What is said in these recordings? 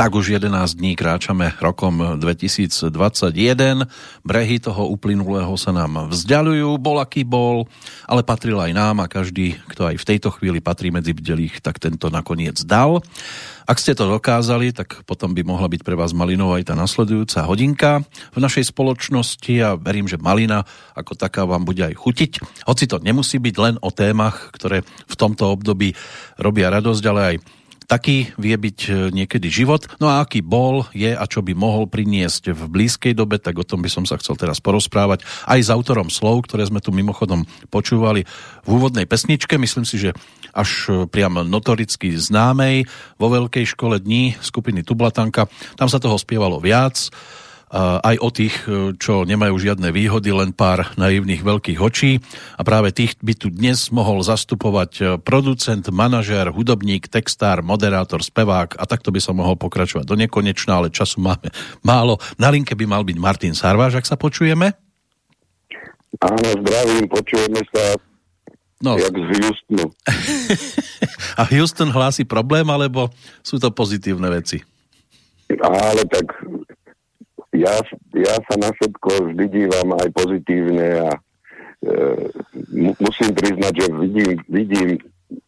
Tak už 11 dní kráčame rokom 2021. Brehy toho uplynulého sa nám vzdialujú, bol aký bol, ale patril aj nám a každý, kto aj v tejto chvíli patrí medzi bdelých, tak tento nakoniec dal. Ak ste to dokázali, tak potom by mohla byť pre vás Malinová aj tá nasledujúca hodinka v našej spoločnosti a verím, že Malina ako taká vám bude aj chutiť. Hoci to nemusí byť len o témach, ktoré v tomto období robia radosť, ale aj taký vie byť e, niekedy život. No a aký bol, je a čo by mohol priniesť v blízkej dobe, tak o tom by som sa chcel teraz porozprávať aj s autorom slov, ktoré sme tu mimochodom počúvali v úvodnej pesničke. Myslím si, že až e, priam notoricky známej vo veľkej škole dní skupiny Tublatanka. Tam sa toho spievalo viac aj o tých, e, čo nemajú žiadne výhody, len pár naivných veľkých očí. A práve tých by tu dnes mohol zastupovať e, producent, manažér, hudobník, textár, moderátor, spevák a takto by som mohol pokračovať do nekonečna, ale času máme málo. Na linke by mal byť Martin Sarváš, ak sa počujeme. Áno, zdravím, počujeme sa No. Jak z Houstonu. a Houston hlási problém, alebo sú to pozitívne veci? Ale tak ja, ja sa na všetko vždy dívam aj pozitívne a e, musím priznať, že vidím, vidím,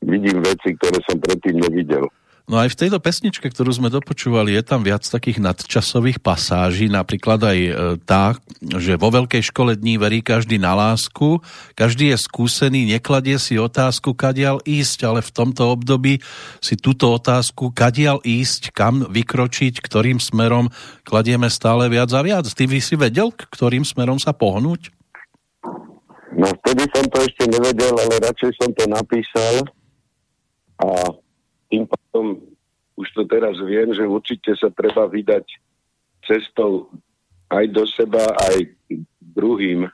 vidím veci, ktoré som predtým nevidel. No aj v tejto pesničke, ktorú sme dopočúvali, je tam viac takých nadčasových pasáží, napríklad aj e, tá, že vo veľkej škole dní verí každý na lásku, každý je skúsený, nekladie si otázku, kadial ísť, ale v tomto období si túto otázku, kadial ísť, kam vykročiť, ktorým smerom kladieme stále viac a viac. Ty by si vedel, ktorým smerom sa pohnúť? No vtedy som to ešte nevedel, ale radšej som to napísal a tým pádom už to teraz viem, že určite sa treba vydať cestou aj do seba, aj druhým,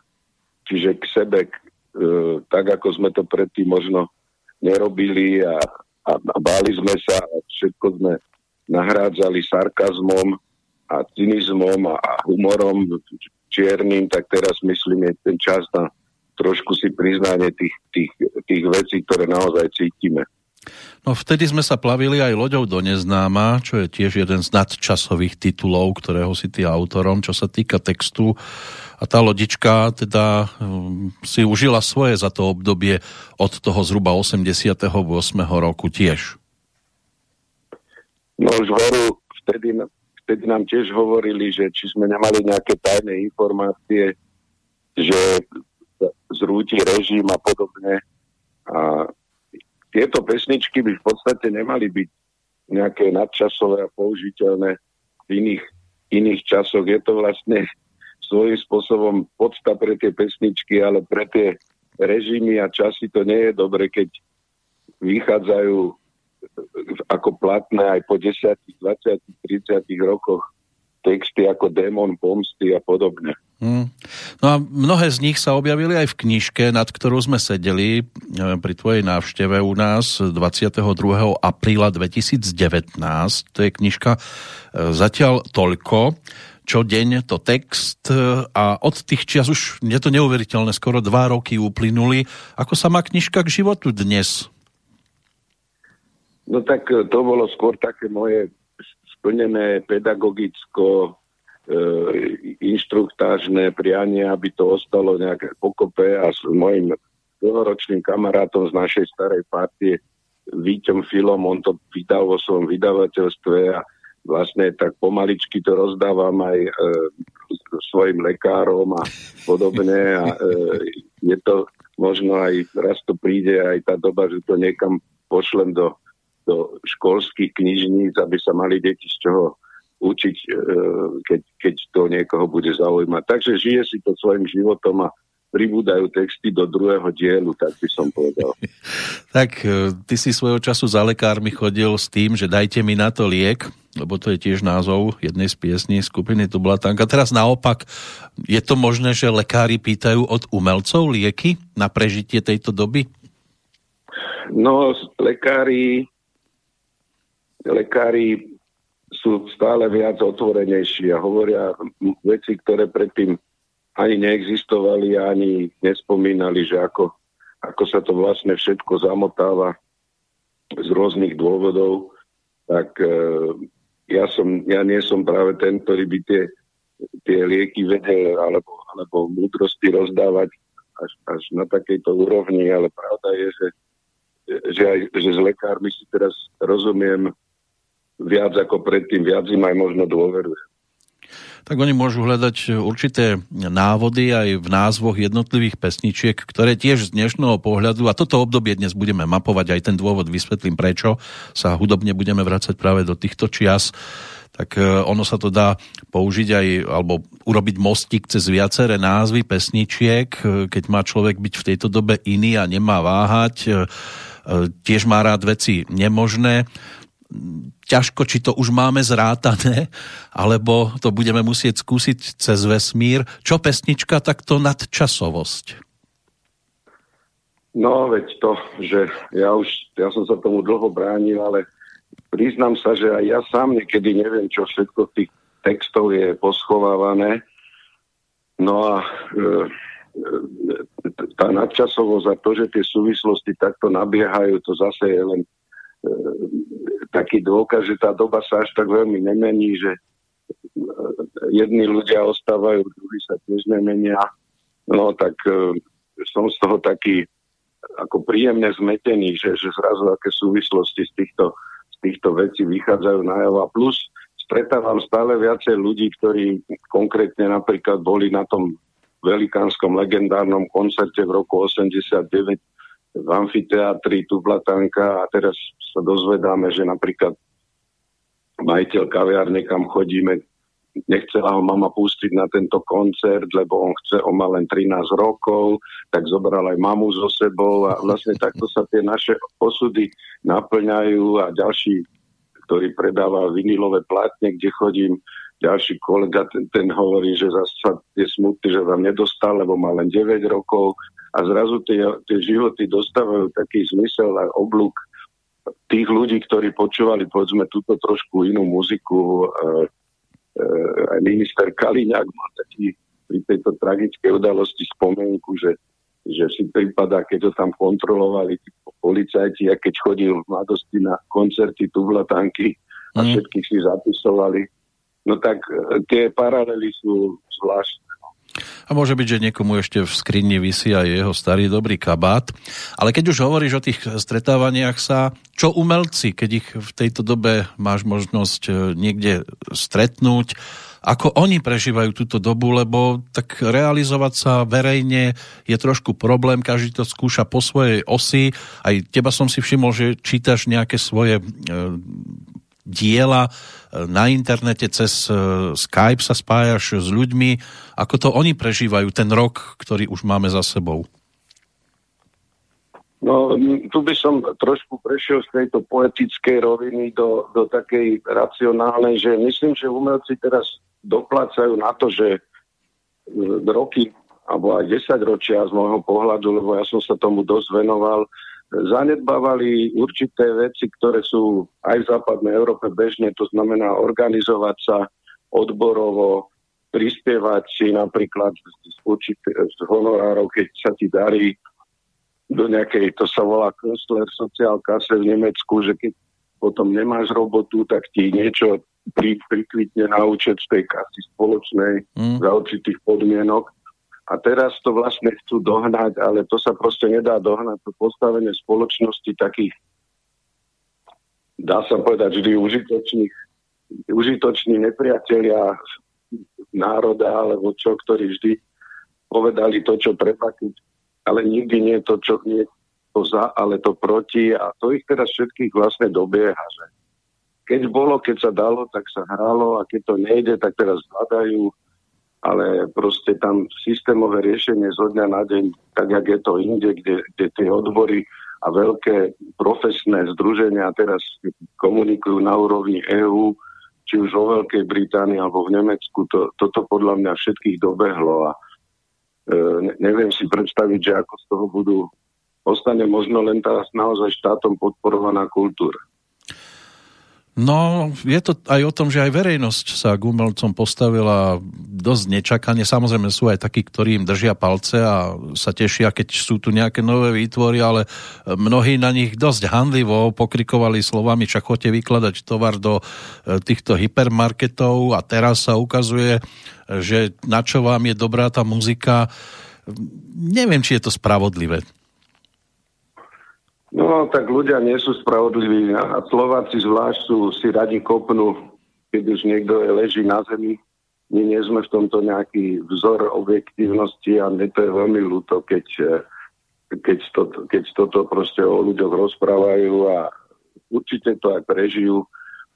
čiže k sebe, k, e, tak ako sme to predtým možno nerobili a, a, a báli sme sa a všetko sme nahrádzali sarkazmom a cynizmom a, a humorom čiernym, tak teraz myslím je ten čas na trošku si priznanie tých, tých, tých vecí, ktoré naozaj cítime. No vtedy sme sa plavili aj loďou do neznáma, čo je tiež jeden z nadčasových titulov, ktorého si ty autorom, čo sa týka textu. A tá lodička teda um, si užila svoje za to obdobie od toho zhruba 88. roku tiež. No už horu, vtedy, vtedy nám tiež hovorili, že či sme nemali nejaké tajné informácie, že zrúti režim a podobne. A tieto pesničky by v podstate nemali byť nejaké nadčasové a použiteľné v iných, iných časoch. Je to vlastne svojím spôsobom podsta pre tie pesničky, ale pre tie režimy a časy to nie je dobre, keď vychádzajú ako platné aj po 10, 20, 30 rokoch texty ako Démon pomsty a podobne. Hmm. No a mnohé z nich sa objavili aj v knižke, nad ktorou sme sedeli e, pri tvojej návšteve u nás 22. apríla 2019. To je knižka e, zatiaľ toľko, čo deň to text e, a od tých čias už je to neuveriteľné, skoro dva roky uplynuli. Ako sa má knižka k životu dnes? No tak to bolo skôr také moje splnené pedagogicko E, inštruktážne prianie, aby to ostalo nejaké pokope a s mojim dlhoročným kamarátom z našej starej partie Víťom Filom, on to vydal vo svojom vydavateľstve a vlastne tak pomaličky to rozdávam aj e, svojim lekárom a podobne a e, je to možno aj raz to príde aj tá doba, že to niekam pošlem do, do školských knižníc, aby sa mali deti z čoho učiť, e, keď, keď to niekoho bude zaujímať. Takže žije si to svojim životom a pribúdajú texty do druhého dielu, tak by som povedal. tak e, ty si svojho času za lekármi chodil s tým, že dajte mi na to liek, lebo to je tiež názov jednej z piesní skupiny Tublatanka. Teraz naopak, je to možné, že lekári pýtajú od umelcov lieky na prežitie tejto doby? No, lekári, lekári sú stále viac otvorenejší a hovoria veci, ktoré predtým ani neexistovali, ani nespomínali, že ako, ako sa to vlastne všetko zamotáva z rôznych dôvodov, tak e, ja, som, ja nie som práve ten, ktorý by tie, tie lieky vedel alebo, alebo múdrosti rozdávať až, až na takejto úrovni, ale pravda je, že, že, aj, že s lekármi si teraz rozumiem viac ako predtým, viac im aj možno dôverujem tak oni môžu hľadať určité návody aj v názvoch jednotlivých pesničiek, ktoré tiež z dnešného pohľadu, a toto obdobie dnes budeme mapovať, aj ten dôvod vysvetlím prečo, sa hudobne budeme vrácať práve do týchto čias, tak e, ono sa to dá použiť aj, alebo urobiť mostík cez viaceré názvy pesničiek, e, keď má človek byť v tejto dobe iný a nemá váhať, tiež má rád veci nemožné ťažko, či to už máme zrátané, alebo to budeme musieť skúsiť cez vesmír. Čo pesnička, tak to nadčasovosť. No, veď to, že ja už, ja som sa tomu dlho bránil, ale priznám sa, že aj ja sám niekedy neviem, čo všetko tých textov je poschovávané. No a e, e, tá nadčasovosť a to, že tie súvislosti takto nabiehajú, to zase je len taký dôkaz, že tá doba sa až tak veľmi nemení, že e, jedni ľudia ostávajú, druhí sa tiež nemenia. No tak e, som z toho taký ako príjemne zmetený, že, že zrazu aké súvislosti z týchto, z týchto vecí vychádzajú najavo. A plus stretávam stále viacej ľudí, ktorí konkrétne napríklad boli na tom velikánskom legendárnom koncerte v roku 89 v amfiteátri tu Blatanka a teraz sa dozvedáme, že napríklad majiteľ kaviárne, kam chodíme, nechcela ho mama pustiť na tento koncert, lebo on chce, on má len 13 rokov, tak zobral aj mamu so sebou a vlastne takto sa tie naše osudy naplňajú a ďalší, ktorý predáva vinilové platne, kde chodím, ďalší kolega, ten, ten hovorí, že zase je smutný, že vám nedostal, lebo má len 9 rokov a zrazu tie, tie životy dostávajú taký zmysel a oblúk tých ľudí, ktorí počúvali povedzme túto trošku inú muziku. E, e, aj minister Kaliňák mal taký pri tejto tragickej udalosti spomienku, že, že si prípada, keď ho tam kontrolovali policajti a keď chodil v mladosti na koncerty Tublatanky a mm. všetkých si zapisovali. No tak e, tie paralely sú zvláštne. A môže byť, že niekomu ešte v skrini vysí aj jeho starý dobrý kabát. Ale keď už hovoríš o tých stretávaniach sa, čo umelci, keď ich v tejto dobe máš možnosť e, niekde stretnúť, ako oni prežívajú túto dobu, lebo tak realizovať sa verejne je trošku problém, každý to skúša po svojej osi. Aj teba som si všimol, že čítaš nejaké svoje e, diela e, na internete, cez e, Skype sa spájaš s ľuďmi. Ako to oni prežívajú ten rok, ktorý už máme za sebou? No, tu by som trošku prešiel z tejto poetickej roviny do, do takej racionálnej, že myslím, že umelci teraz doplácajú na to, že roky alebo aj 10 ročia z môjho pohľadu, lebo ja som sa tomu dosť venoval, zanedbávali určité veci, ktoré sú aj v západnej Európe bežne, to znamená organizovať sa odborovo, prispievať si napríklad z, určité, z honorárov, keď sa ti darí do nejakej, to sa volá Künstler Social Kasse v Nemecku, že keď potom nemáš robotu, tak ti niečo pri, prikvitne na účet z tej kasy spoločnej mm. za určitých podmienok. A teraz to vlastne chcú dohnať, ale to sa proste nedá dohnať. To postavenie spoločnosti takých, dá sa povedať, vždy užitočných, užitoční nepriatelia národa, alebo čo, ktorí vždy povedali to, čo treba, ale nikdy nie to, čo nie to za, ale to proti. A to ich teraz všetkých vlastne dobieha, že keď bolo, keď sa dalo, tak sa hralo a keď to nejde, tak teraz hľadajú ale proste tam systémové riešenie zo dňa na deň, tak jak je to inde, kde, kde tie odbory a veľké profesné združenia teraz komunikujú na úrovni EÚ, či už vo Veľkej Británii alebo v Nemecku, to, toto podľa mňa všetkých dobehlo a e, neviem si predstaviť, že ako z toho budú, ostane možno len tá naozaj štátom podporovaná kultúra. No, je to aj o tom, že aj verejnosť sa k umelcom postavila dosť nečakane. Samozrejme sú aj takí, ktorí im držia palce a sa tešia, keď sú tu nejaké nové výtvory, ale mnohí na nich dosť handlivo pokrikovali slovami, čak chodte vykladať tovar do e, týchto hypermarketov a teraz sa ukazuje, že na čo vám je dobrá tá muzika. Neviem, či je to spravodlivé. No, tak ľudia nie sú spravodliví a Slováci zvlášť sú si radi kopnú, keď už niekto leží na zemi. My nie sme v tomto nejaký vzor objektívnosti a mne to je veľmi ľúto, keď, keď, to, keď toto proste o ľuďoch rozprávajú a určite to aj prežijú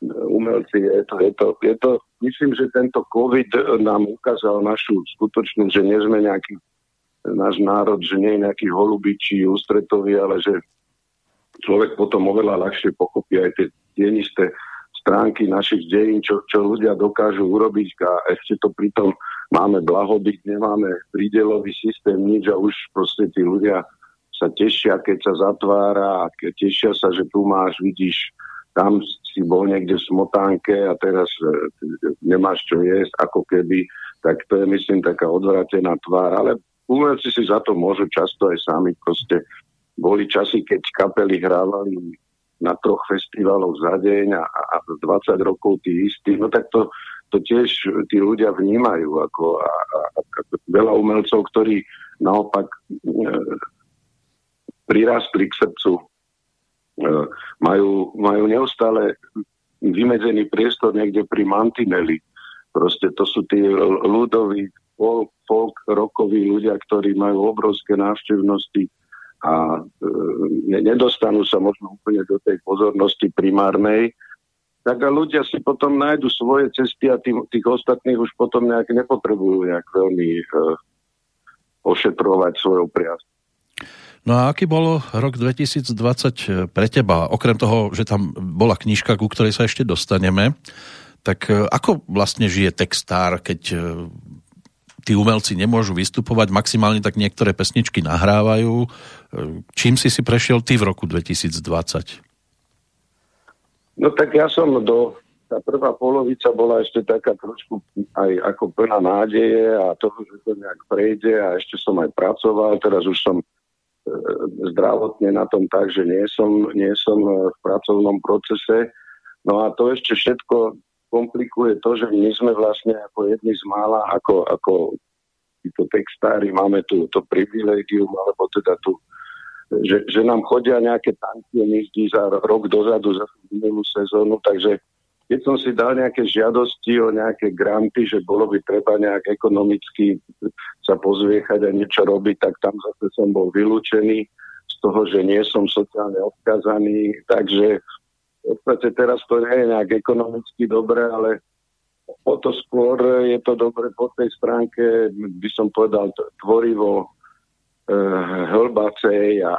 umelci. Je to, je to, je to, myslím, že tento COVID nám ukázal našu skutočnosť, že nie sme nejaký náš národ, že nie je nejaký holubičí, ústretový, ale že človek potom oveľa ľahšie pochopí aj tie tienisté stránky našich dejín, čo, čo ľudia dokážu urobiť a ešte to pritom máme blahobyt, nemáme prídelový systém, nič a už proste tí ľudia sa tešia, keď sa zatvára keď tešia sa, že tu máš, vidíš, tam si bol niekde v smotánke a teraz e, nemáš čo jesť, ako keby, tak to je myslím taká odvratená tvár, ale umelci si za to môžu často aj sami proste boli časy, keď kapely hrávali na troch festivaloch za deň a, a 20 rokov tí istí, no tak to, to tiež tí ľudia vnímajú ako a, a, a veľa umelcov, ktorí naopak e, prirastli k srdcu, e, majú, majú neustále vymedzený priestor niekde pri mantineli. Proste to sú tí ľudoví folk, rokoví ľudia, ktorí majú obrovské návštevnosti a e, nedostanú sa možno úplne do tej pozornosti primárnej, tak a ľudia si potom nájdu svoje cesty a tých, tých ostatných už potom nejak nepotrebujú nejak veľmi e, ošetrovať svojou priazť. No a aký bol rok 2020 pre teba? Okrem toho, že tam bola knižka, ku ktorej sa ešte dostaneme, tak e, ako vlastne žije textár, keď e, tí umelci nemôžu vystupovať, maximálne tak niektoré pesničky nahrávajú. Čím si si prešiel ty v roku 2020? No tak ja som do... Tá prvá polovica bola ešte taká trošku aj ako plná nádeje a to, že to nejak prejde a ešte som aj pracoval. Teraz už som e, zdravotne na tom tak, že nie som, nie som v pracovnom procese. No a to ešte všetko komplikuje to, že my sme vlastne ako jedni z mála, ako, ako títo textári, máme tu to privilegium, alebo teda tu, že, že nám chodia nejaké tankie myzdy za rok dozadu, za minulú sezónu, takže keď som si dal nejaké žiadosti o nejaké granty, že bolo by treba nejak ekonomicky sa pozviechať a niečo robiť, tak tam zase som bol vylúčený z toho, že nie som sociálne odkazaný, takže v podstate teraz to nie je nejak ekonomicky dobré, ale o to skôr je to dobre po tej stránke, by som povedal, tvorivo e, hlbacej a,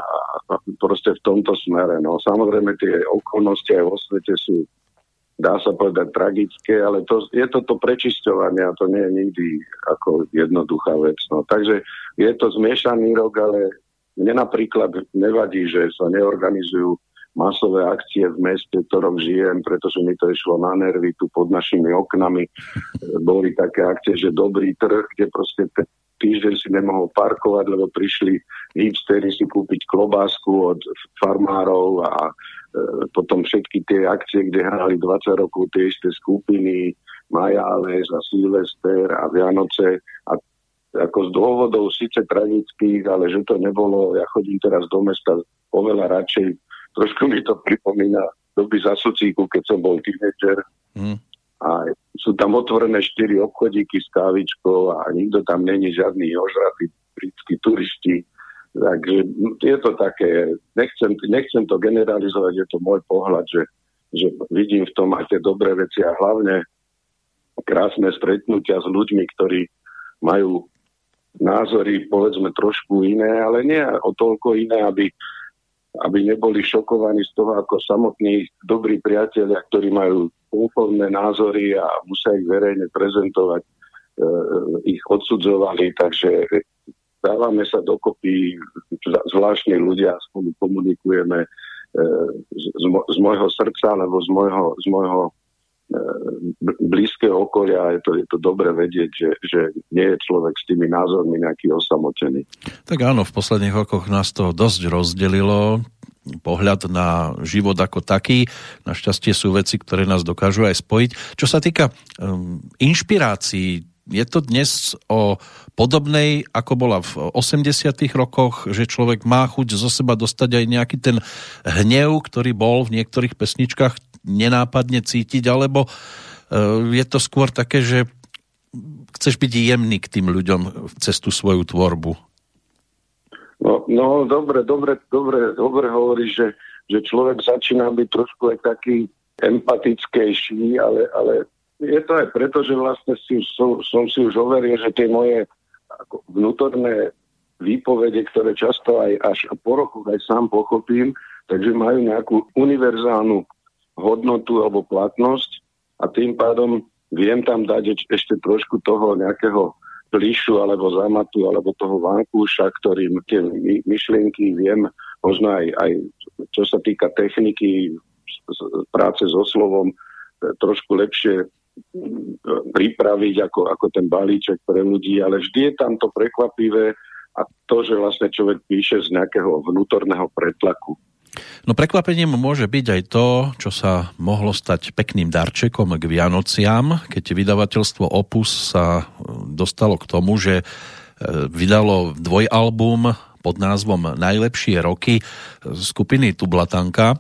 a proste v tomto smere. No, samozrejme tie okolnosti aj vo svete sú dá sa povedať tragické, ale to, je to to prečisťovanie a to nie je nikdy ako jednoduchá vec. No. Takže je to zmiešaný rok, ale mne napríklad nevadí, že sa neorganizujú masové akcie v meste, v ktorom žijem, pretože mi to išlo na nervy tu pod našimi oknami. Boli také akcie, že dobrý trh, kde proste týždeň si nemohol parkovať, lebo prišli hipstery si kúpiť klobásku od farmárov a e, potom všetky tie akcie, kde hrali 20 rokov tie isté skupiny, Majáles a Silvester a Vianoce a ako z dôvodov síce tragických, ale že to nebolo, ja chodím teraz do mesta oveľa radšej Trošku mi to pripomína doby za socíku, keď som bol tínedžer. Mm. A sú tam otvorené štyri obchodíky s kávičkou a nikto tam není žiadny ožratý britskí turisti. Takže je to také, nechcem, nechcem to generalizovať, je to môj pohľad, že, že vidím v tom aj tie dobré veci a hlavne krásne stretnutia s ľuďmi, ktorí majú názory povedzme trošku iné, ale nie o toľko iné, aby aby neboli šokovaní z toho, ako samotní dobrí priatelia, ktorí majú konformné názory a musia ich verejne prezentovať, e, ich odsudzovali. Takže dávame sa dokopy zvláštni ľudia, spolu komunikujeme. z, z môjho srdca alebo z môjho, z môjho blízkeho okolia je to, je to dobre vedieť, že, že nie je človek s tými názormi nejaký osamotený. Tak áno, v posledných rokoch nás to dosť rozdelilo pohľad na život ako taký. Našťastie sú veci, ktoré nás dokážu aj spojiť. Čo sa týka um, inšpirácií, je to dnes o podobnej, ako bola v 80 rokoch, že človek má chuť zo seba dostať aj nejaký ten hnev, ktorý bol v niektorých pesničkách nenápadne cítiť, alebo uh, je to skôr také, že chceš byť jemný k tým ľuďom cez tú svoju tvorbu? No, no dobre, dobre, dobre, dobre hovoríš, že, že človek začína byť trošku aj taký empatickejší, ale, ale je to aj preto, že vlastne si, som, som si už overil, že tie moje vnútorné výpovede, ktoré často aj až po roku aj sám pochopím, takže majú nejakú univerzálnu hodnotu alebo platnosť a tým pádom viem tam dať ešte trošku toho nejakého plišu alebo zamatu alebo toho vankúša, ktorým tie myšlienky viem možno aj, aj čo sa týka techniky práce so slovom e, trošku lepšie pripraviť ako, ako ten balíček pre ľudí, ale vždy je tam to prekvapivé a to, že vlastne človek píše z nejakého vnútorného pretlaku. No prekvapením môže byť aj to, čo sa mohlo stať pekným darčekom k Vianociam, keď vydavateľstvo Opus sa e, dostalo k tomu, že e, vydalo dvojalbum pod názvom Najlepšie roky skupiny Tublatanka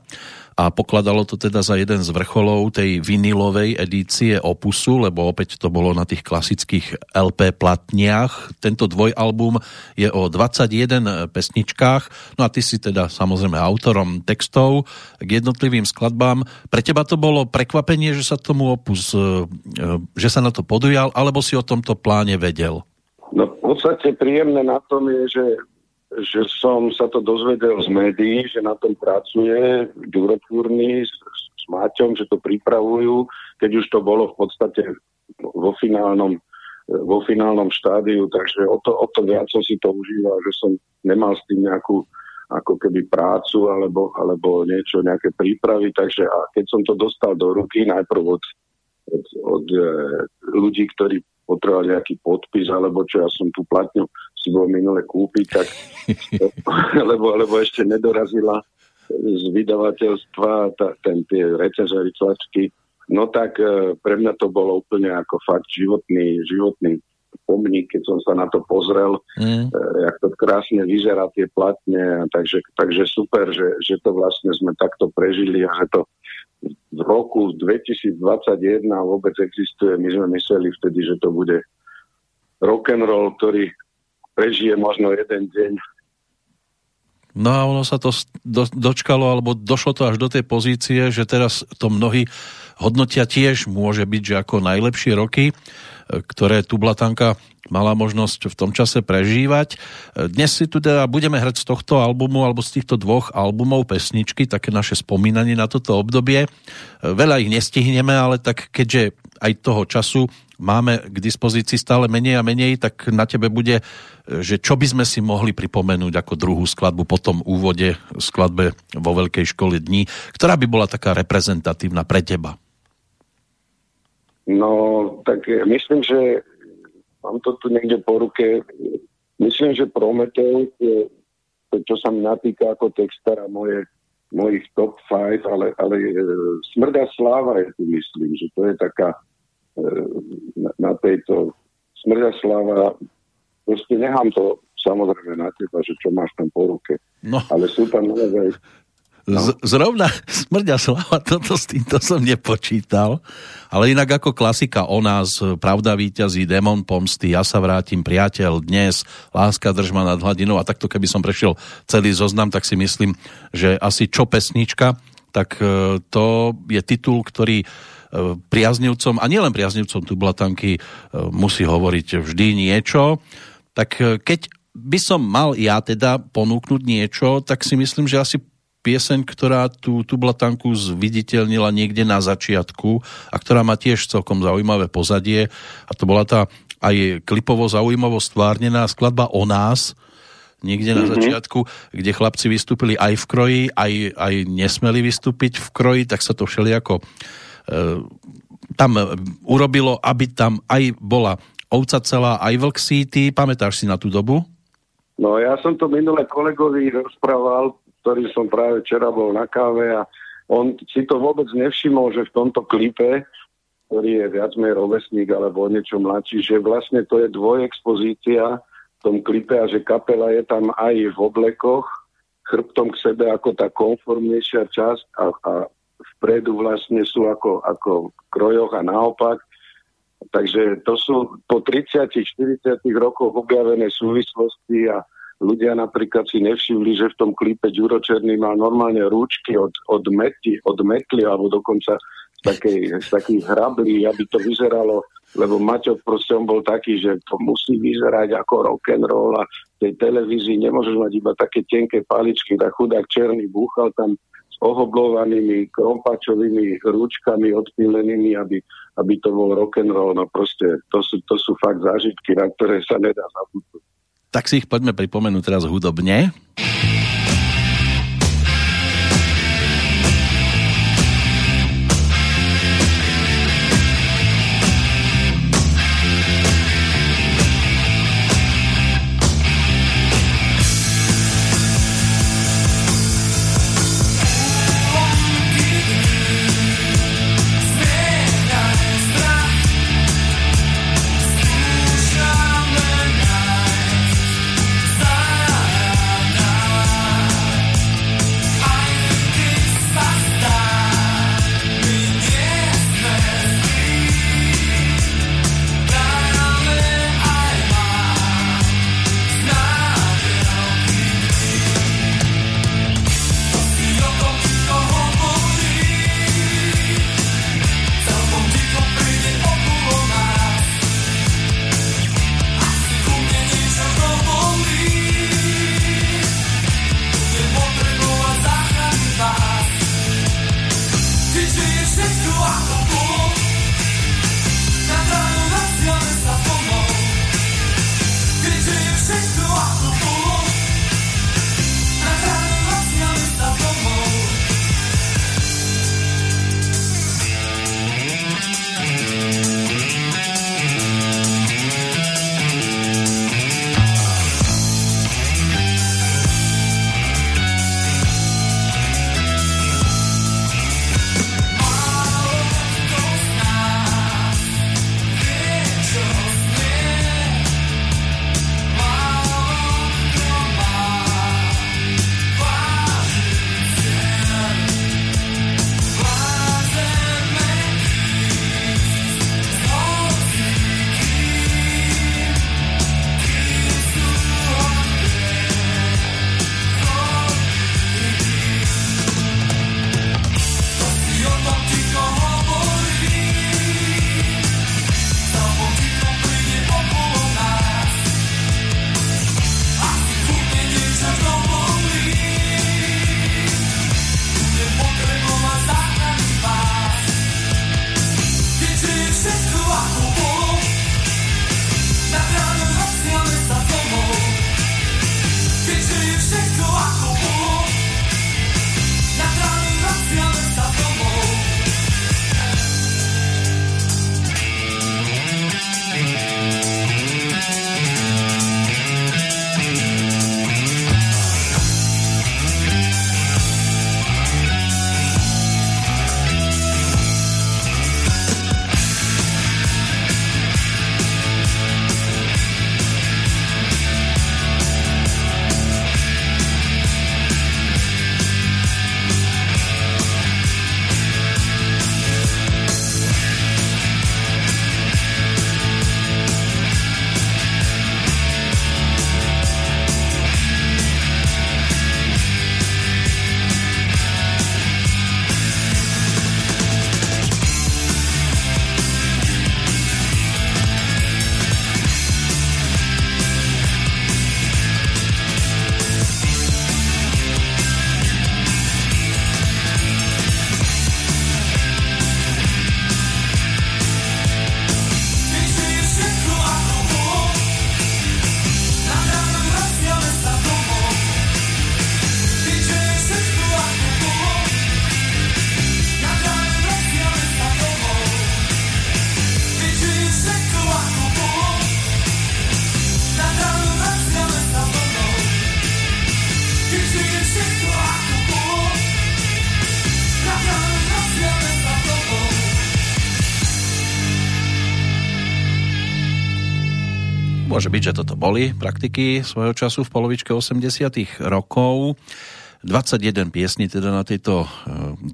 a pokladalo to teda za jeden z vrcholov tej vinilovej edície Opusu, lebo opäť to bolo na tých klasických LP platniach. Tento dvojalbum je o 21 pesničkách, no a ty si teda samozrejme autorom textov k jednotlivým skladbám. Pre teba to bolo prekvapenie, že sa tomu Opus, e, e, že sa na to podujal, alebo si o tomto pláne vedel? No v podstate príjemné na tom je, že že som sa to dozvedel z médií, že na tom pracuje Ďuro s, s Máťom, že to pripravujú, keď už to bolo v podstate vo finálnom, vo finálnom štádiu, takže o to, o to viac som si to užíval, že som nemal s tým nejakú ako keby prácu alebo, alebo niečo, nejaké prípravy, takže a keď som to dostal do ruky, najprv od, od, od e, ľudí, ktorí potrebovali nejaký podpis, alebo čo ja som tú platňu si bol minule kúpiť, tak, lebo, lebo ešte nedorazila z vydavateľstva ta, ten, tie recenzory tlačky. No tak e, pre mňa to bolo úplne ako fakt životný, životný pomník, keď som sa na to pozrel, mm. e, jak to krásne vyzerá tie platne, takže, takže super, že, že to vlastne sme takto prežili a že to v roku 2021 vôbec existuje. My sme mysleli vtedy, že to bude rock and roll, ktorý prežije možno jeden deň. No a ono sa to do, dočkalo, alebo došlo to až do tej pozície, že teraz to mnohí hodnotia tiež môže byť, že ako najlepšie roky, e, ktoré tu Blatanka mala možnosť v tom čase prežívať. E, dnes si tu teda budeme hrať z tohto albumu alebo z týchto dvoch albumov pesničky, také naše spomínanie na toto obdobie. E, veľa ich nestihneme, ale tak keďže aj toho času máme k dispozícii stále menej a menej, tak na tebe bude, že čo by sme si mohli pripomenúť ako druhú skladbu po tom úvode skladbe vo Veľkej škole dní, ktorá by bola taká reprezentatívna pre teba. No, tak myslím, že mám to tu niekde po ruke. Myslím, že Prometheus je to, čo sa mi natýka ako textara moje, mojich top 5, ale, ale e, Smrda sláva je tu myslím, že to je taká na, tejto smrťa sláva. Proste nechám to samozrejme na teba, že čo máš tam po ruke. No. Ale sú tam naozaj No. Z, zrovna smrť a slava, toto s týmto som nepočítal, ale inak ako klasika o nás, pravda víťazí, demon pomsty, ja sa vrátim, priateľ, dnes, láska držma nad hladinou a takto keby som prešiel celý zoznam, tak si myslím, že asi čo pesnička, tak e, to je titul, ktorý priaznivcom, a nielen priaznivcom Tublatanky, e, musí hovoriť vždy niečo. Tak e, keď by som mal ja teda ponúknuť niečo, tak si myslím, že asi pieseň, ktorá tú Tublatanku zviditeľnila niekde na začiatku a ktorá má tiež celkom zaujímavé pozadie a to bola tá aj klipovo zaujímavo stvárnená skladba o nás, niekde na mm-hmm. začiatku, kde chlapci vystúpili aj v kroji, aj, aj nesmeli vystúpiť v kroji, tak sa to všelijako e, tam urobilo, aby tam aj bola ovca celá, aj vlk síty. Pamätáš si na tú dobu? No ja som to minule kolegovi rozprával, ktorý som práve včera bol na káve a on si to vôbec nevšimol, že v tomto klipe ktorý je viac menej rovesník alebo niečo mladší, že vlastne to je dvojexpozícia v tom klipe a že kapela je tam aj v oblekoch, chrbtom k sebe ako tá konformnejšia časť a, a vpredu vlastne sú ako, ako krojoch a naopak. Takže to sú po 30-40 rokoch objavené súvislosti a ľudia napríklad si nevšimli, že v tom klipe Ďuro Černý má normálne rúčky od, od, mety, od metly alebo dokonca takej, takých hrablí, aby to vyzeralo, lebo Maťo proste on bol taký, že to musí vyzerať ako rock and roll a tej televízii nemôžeš mať iba také tenké paličky, tak chudák černý búchal tam ohoblovanými krompačovými rúčkami odpílenými, aby, aby to bol rock and roll. No proste to sú, to sú fakt zážitky, na ktoré sa nedá zabudnúť. Tak si ich poďme pripomenúť teraz hudobne. Môže byť, že toto boli praktiky svojho času v polovičke 80 rokov. 21 piesní teda na tejto e,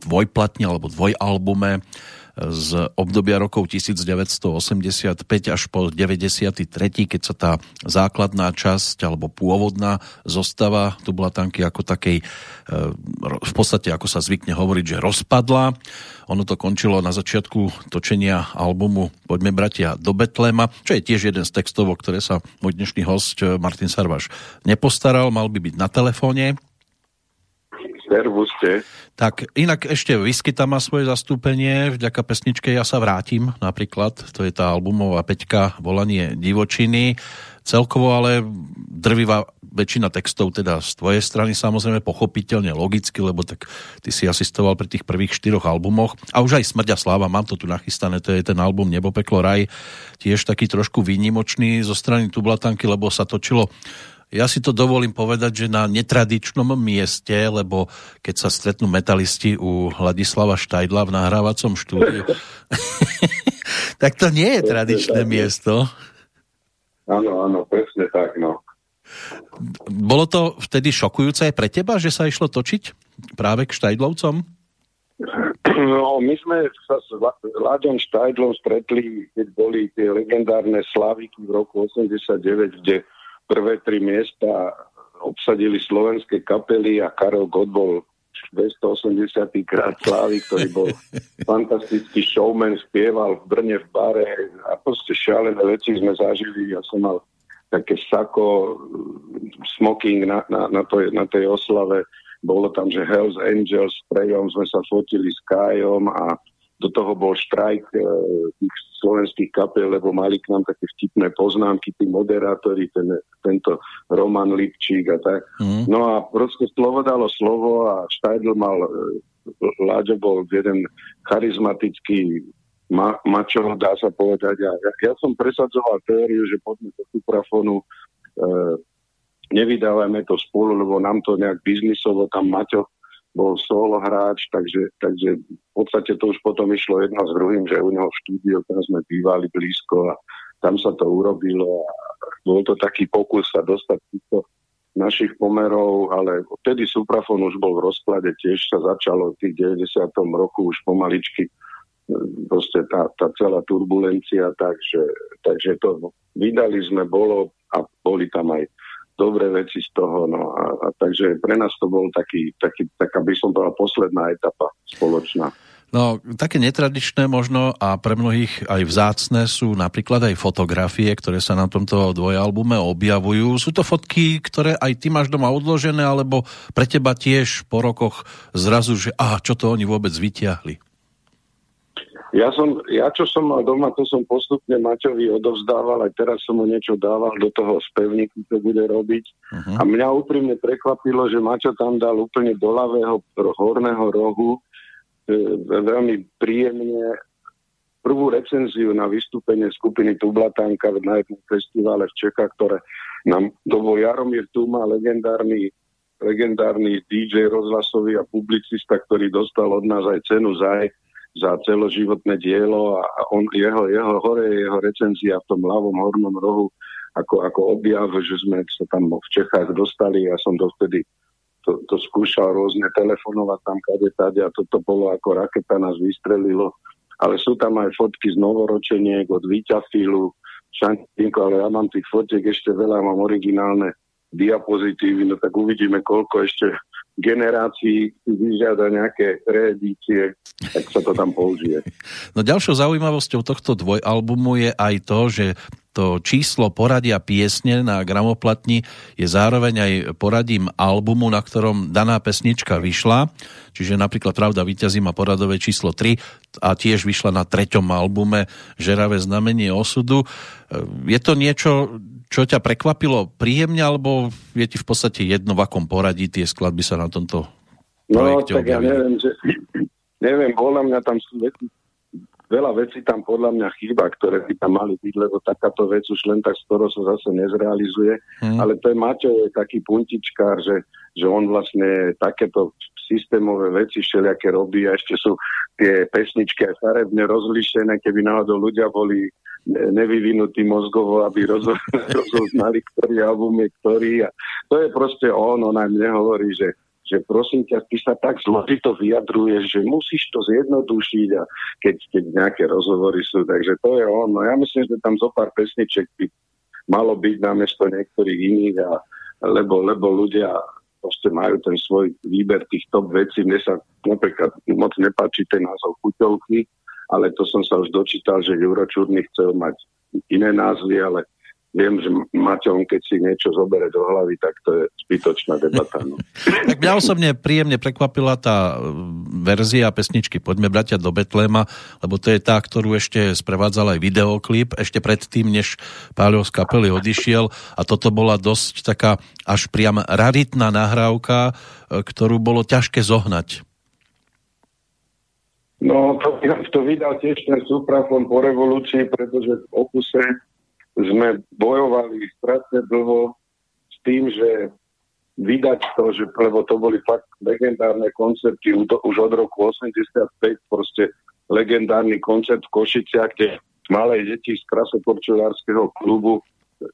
dvojplatni alebo dvojalbume z obdobia rokov 1985 až po 93, keď sa tá základná časť alebo pôvodná zostava Tublatanky ako takej e, v podstate, ako sa zvykne hovoriť, že rozpadla. Ono to končilo na začiatku točenia albumu Poďme bratia do Betlema, čo je tiež jeden z textov, o ktoré sa môj dnešný host e, Martin Sarvaš nepostaral, mal by byť na telefóne Servuste. Tak inak ešte Whisky tam má svoje zastúpenie, vďaka pesničke Ja sa vrátim napríklad, to je tá albumová peťka Volanie divočiny. Celkovo ale drvivá väčšina textov teda z tvojej strany samozrejme pochopiteľne logicky, lebo tak ty si asistoval pri tých prvých štyroch albumoch a už aj Smrť a sláva, mám to tu nachystané, to je ten album Nebo, peklo, raj, tiež taký trošku výnimočný zo strany Tublatanky, lebo sa točilo ja si to dovolím povedať, že na netradičnom mieste, lebo keď sa stretnú metalisti u Hladislava Štajdla v nahrávacom štúdiu, tak to nie je tradičné miesto. Áno, áno, presne tak, no. Bolo to vtedy šokujúce aj pre teba, že sa išlo točiť práve k Štajdlovcom? No, my sme sa s Láďom Štajdlom stretli, keď boli tie legendárne slaviky v roku 89, kde prvé tri miesta obsadili slovenské kapely a Karel Gott bol 280. krát slávy, ktorý bol fantastický showman, spieval v Brne v bare a proste šialené veci sme zažili. Ja som mal také sako, smoking na, na, na, to, na tej oslave. Bolo tam, že Hells Angels s Prejom sme sa fotili s Kajom a do toho bol štrajk e, tých slovenských kapel, lebo mali k nám také vtipné poznámky, tí moderátori, ten, tento Roman Lipčík a tak. Mm. No a proste slovo dalo slovo a Štajdl mal, e, Láďo bol jeden charizmatický ma, mačo, dá sa povedať. A ja, ja som presadzoval teóriu, že poďme do suprafonu, e, nevydávajme to spolu, lebo nám to nejak biznisovo tam Maťo bol solo hráč, takže, takže v podstate to už potom išlo jedno s druhým, že u neho v štúdiu, tam sme bývali blízko a tam sa to urobilo a bol to taký pokus sa dostať týchto našich pomerov, ale vtedy Suprafon už bol v rozklade, tiež sa začalo v tých 90. roku už pomaličky proste tá, tá celá turbulencia, takže, takže to vydali sme, bolo a boli tam aj dobré veci z toho. No a, a takže pre nás to bol taký, taký, taká by som povedal posledná etapa spoločná. No, také netradičné možno a pre mnohých aj vzácne sú napríklad aj fotografie, ktoré sa na tomto dvojalbume objavujú. Sú to fotky, ktoré aj ty máš doma odložené, alebo pre teba tiež po rokoch zrazu, že aha, čo to oni vôbec vyťahli? Ja, som, ja čo som mal doma, to som postupne Maťovi odovzdával, aj teraz som mu niečo dával do toho spevníku, čo bude robiť. Uh-huh. A mňa úprimne prekvapilo, že Maťo tam dal úplne do ľavého horného rohu e, veľmi príjemne prvú recenziu na vystúpenie skupiny Tublatanka na jednom festivale v Čechách, ktoré nám to bol Jaromír Tuma, legendárny legendárny DJ rozhlasový a publicista, ktorý dostal od nás aj cenu ZAJ za celoživotné dielo a on, jeho, jeho hore jeho recenzia v tom ľavom hornom rohu ako, ako objav, že sme sa tam v Čechách dostali. Ja som dovtedy to, to skúšal rôzne telefonovať tam kade tade a toto bolo ako raketa nás vystrelilo. Ale sú tam aj fotky z novoročeniek od Víťafilu, Šantinko, ale ja mám tých fotiek ešte veľa, mám originálne diapozitívy, no tak uvidíme, koľko ešte generácií si vyžiada nejaké reedície, tak sa to tam použije. No ďalšou zaujímavosťou tohto dvojalbumu je aj to, že to číslo poradia piesne na gramoplatni je zároveň aj poradím albumu, na ktorom daná pesnička vyšla. Čiže napríklad Pravda víťazí má poradové číslo 3 a tiež vyšla na treťom albume Žeravé znamenie osudu. Je to niečo, čo ťa prekvapilo príjemne, alebo je ti v podstate jedno, v akom poradí tie skladby sa na tomto no, projekte no, tak objavili? ja neviem, že, neviem, podľa mňa tam veci, veľa vecí tam podľa mňa chýba, ktoré by tam mali byť, lebo takáto vec už len tak skoro sa zase nezrealizuje. Hmm. Ale to je Maťo je taký puntičkár, že, že on vlastne takéto systémové veci všelijaké robí a ešte sú tie pesničky aj farebne rozlišené, keby náhodou ľudia boli nevyvinutí mozgovo, aby rozo, rozoznali, ktorý album je ktorý. A to je proste on, on aj mne hovorí, že že prosím ťa, ty sa tak zložito vyjadruješ, že musíš to zjednodušiť a keď, keď nejaké rozhovory sú, takže to je on. No ja myslím, že tam zo pár pesniček by malo byť namiesto niektorých iných, a, lebo, lebo ľudia proste majú ten svoj výber tých top vecí. Mne sa napríklad moc nepáči ten názov chuťovky, ale to som sa už dočítal, že Juro Čurný chcel mať iné názvy, ale viem, že Maťom, keď si niečo zobere do hlavy, tak to je zbytočná debata. No. tak mňa osobne príjemne prekvapila tá e, verzia pesničky Poďme bratia do Betléma, lebo to je tá, ktorú ešte sprevádzal aj videoklip, ešte predtým, než Páľo z kapely odišiel a toto bola dosť taká až priam raritná nahrávka, e, ktorú bolo ťažké zohnať. No, to, to vydal tiež ten súprafon po revolúcii, pretože v opuse sme bojovali strašne dlho s tým, že vydať to, že, lebo to boli fakt legendárne koncerty už od roku 85, proste legendárny koncert v Košiciach, kde malé deti z krasoporčulárskeho klubu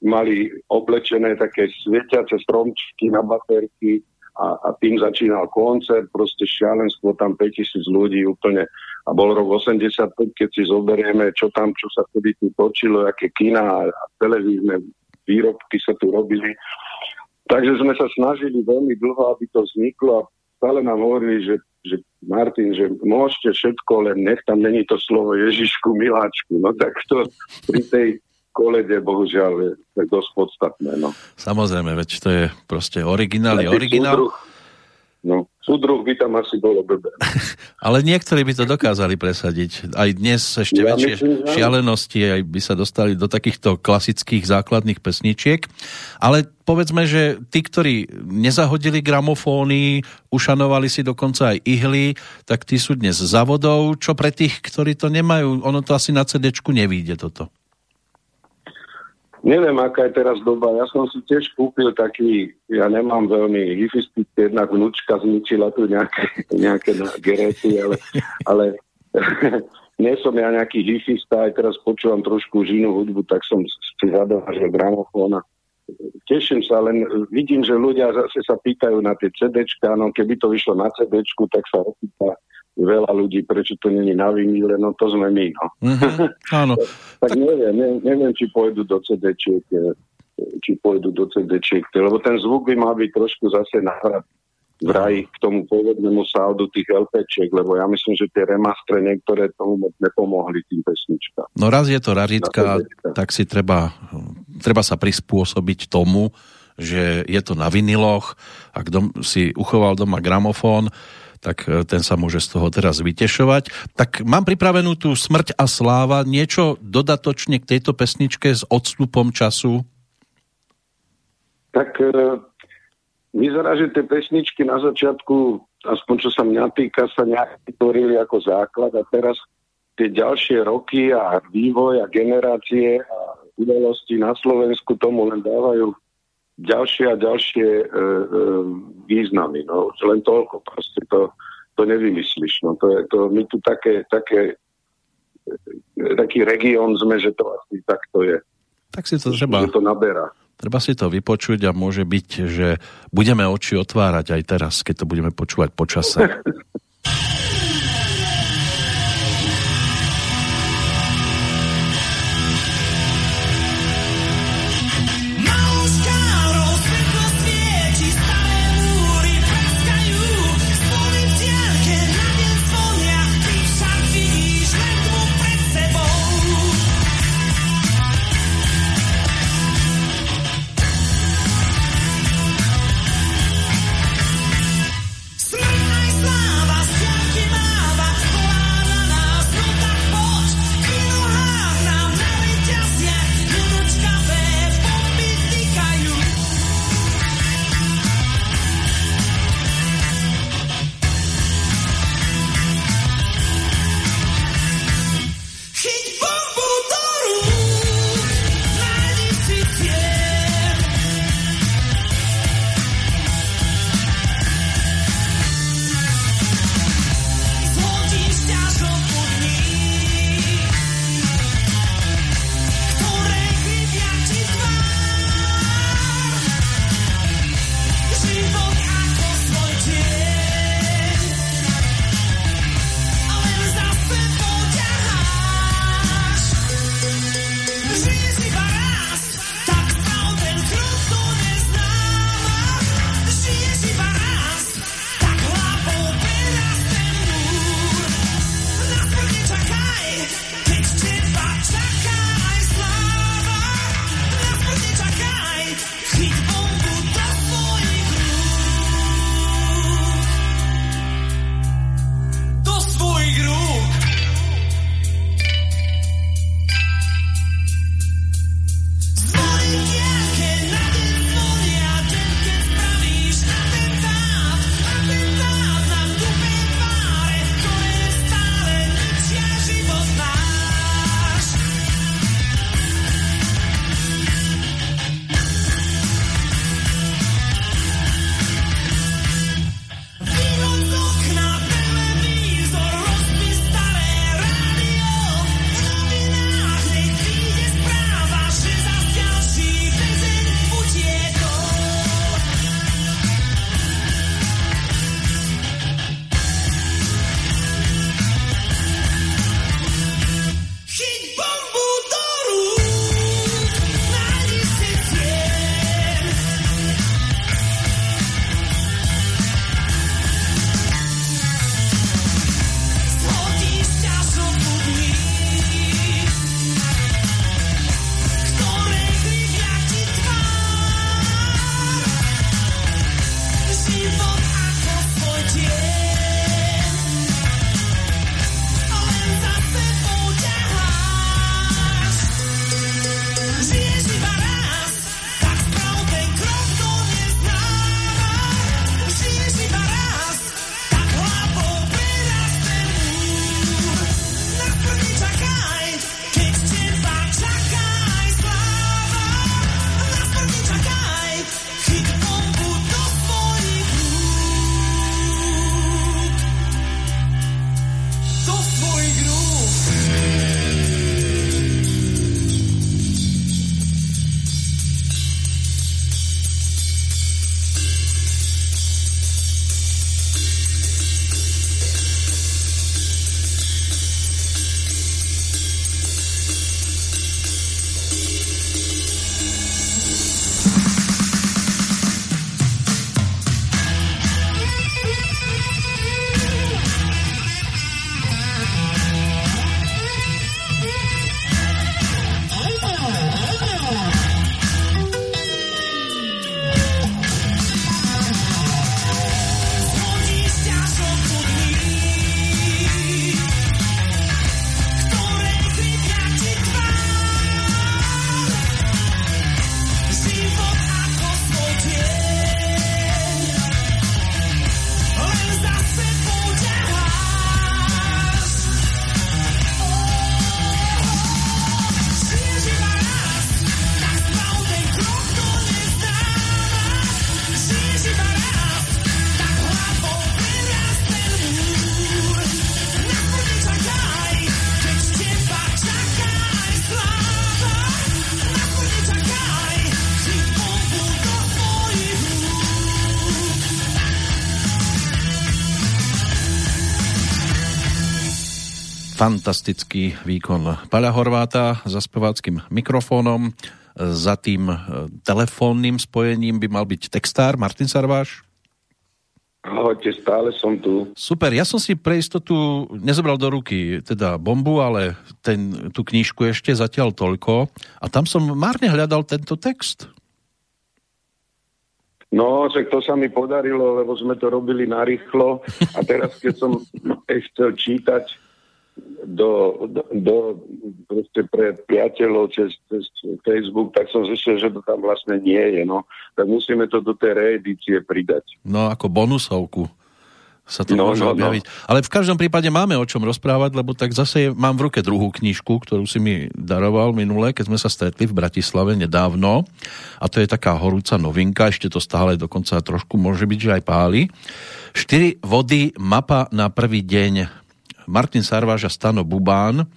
mali oblečené také svietiace stromčky na baterky, a, a tým začínal koncert, proste šialenstvo, tam 5000 ľudí úplne a bol rok 85, keď si zoberieme, čo tam, čo sa vtedy tu točilo, aké kina a, televízne výrobky sa tu robili. Takže sme sa snažili veľmi dlho, aby to vzniklo a stále nám hovorili, že, že Martin, že môžete všetko, len nech tam není to slovo Ježišku, miláčku. No tak to pri tej kolede bohužiaľ je, dosť podstatné. No. Samozrejme, veď to je proste originál, je originál. Súdruh, no, súdruh by tam asi bolo blbé. Ale niektorí by to dokázali presadiť. Aj dnes ešte ja väčšie myslím, šialenosti aj by sa dostali do takýchto klasických základných pesničiek. Ale povedzme, že tí, ktorí nezahodili gramofóny, ušanovali si dokonca aj ihly, tak tí sú dnes závodov. Čo pre tých, ktorí to nemajú, ono to asi na CD nevíde toto. Neviem, aká je teraz doba. Ja som si tiež kúpil taký, ja nemám veľmi hifistický, jednak vnúčka zničila tu nejaké, nejaké gerety, ale, ale nie som ja nejaký hifista, aj teraz počúvam trošku žinu hudbu, tak som si že gramofón a teším sa, len vidím, že ľudia zase sa pýtajú na tie CDčka, no keby to vyšlo na CDčku, tak sa opýta veľa ľudí, prečo to není na vinile, no to sme my. No. Mm-hmm, áno. tak, tak neviem, neviem, neviem, či pôjdu do CD-čiek, eh, či pôjdu do CD-čiek, lebo ten zvuk by mal byť trošku zase nahrad vraj k tomu pôvodnému saldu tých LPčiek, lebo ja myslím, že tie remastre niektoré tomu moc nepomohli tým pesničkám. No raz je to raritka, tak si treba, treba sa prispôsobiť tomu, že je to na viniloch, ak dom, si uchoval doma gramofón, tak e, ten sa môže z toho teraz vytešovať. Tak mám pripravenú tú Smrť a sláva, niečo dodatočne k tejto pesničke s odstupom času? Tak e, vyzerá, že tie pesničky na začiatku, aspoň čo sa mňa týka, sa nejak vytvorili ako základ a teraz tie ďalšie roky a vývoj a generácie a udalosti na Slovensku tomu len dávajú ďalšie a ďalšie e, e, významy. No, len toľko. Proste to, to nevymyslíš. No, to je, to, my tu také, také, e, taký región sme, že to asi takto je. Tak si to treba. Že to naberá. Treba si to vypočuť a môže byť, že budeme oči otvárať aj teraz, keď to budeme počúvať počase. fantastický výkon Paľa Horváta za speváckým mikrofónom. Za tým e, telefónnym spojením by mal byť textár Martin Sarváš. Ahojte, stále som tu. Super, ja som si pre istotu nezobral do ruky teda bombu, ale ten, tú knížku ešte zatiaľ toľko a tam som márne hľadal tento text. No, že to sa mi podarilo, lebo sme to robili narýchlo a teraz, keď som chcel čítať do, do, do proste pre priateľov cez, cez Facebook, tak som zistil, že to tam vlastne nie je. No. Tak musíme to do tej reedície pridať. No, ako bonusovku sa to no, môže no, no. objaviť. No. Ale v každom prípade máme o čom rozprávať, lebo tak zase mám v ruke druhú knižku, ktorú si mi daroval minule, keď sme sa stretli v Bratislave nedávno. A to je taká horúca novinka, ešte to stále dokonca trošku môže byť, že aj páli. Štyri vody, mapa na prvý deň Martin Sarváš a Stano Bubán.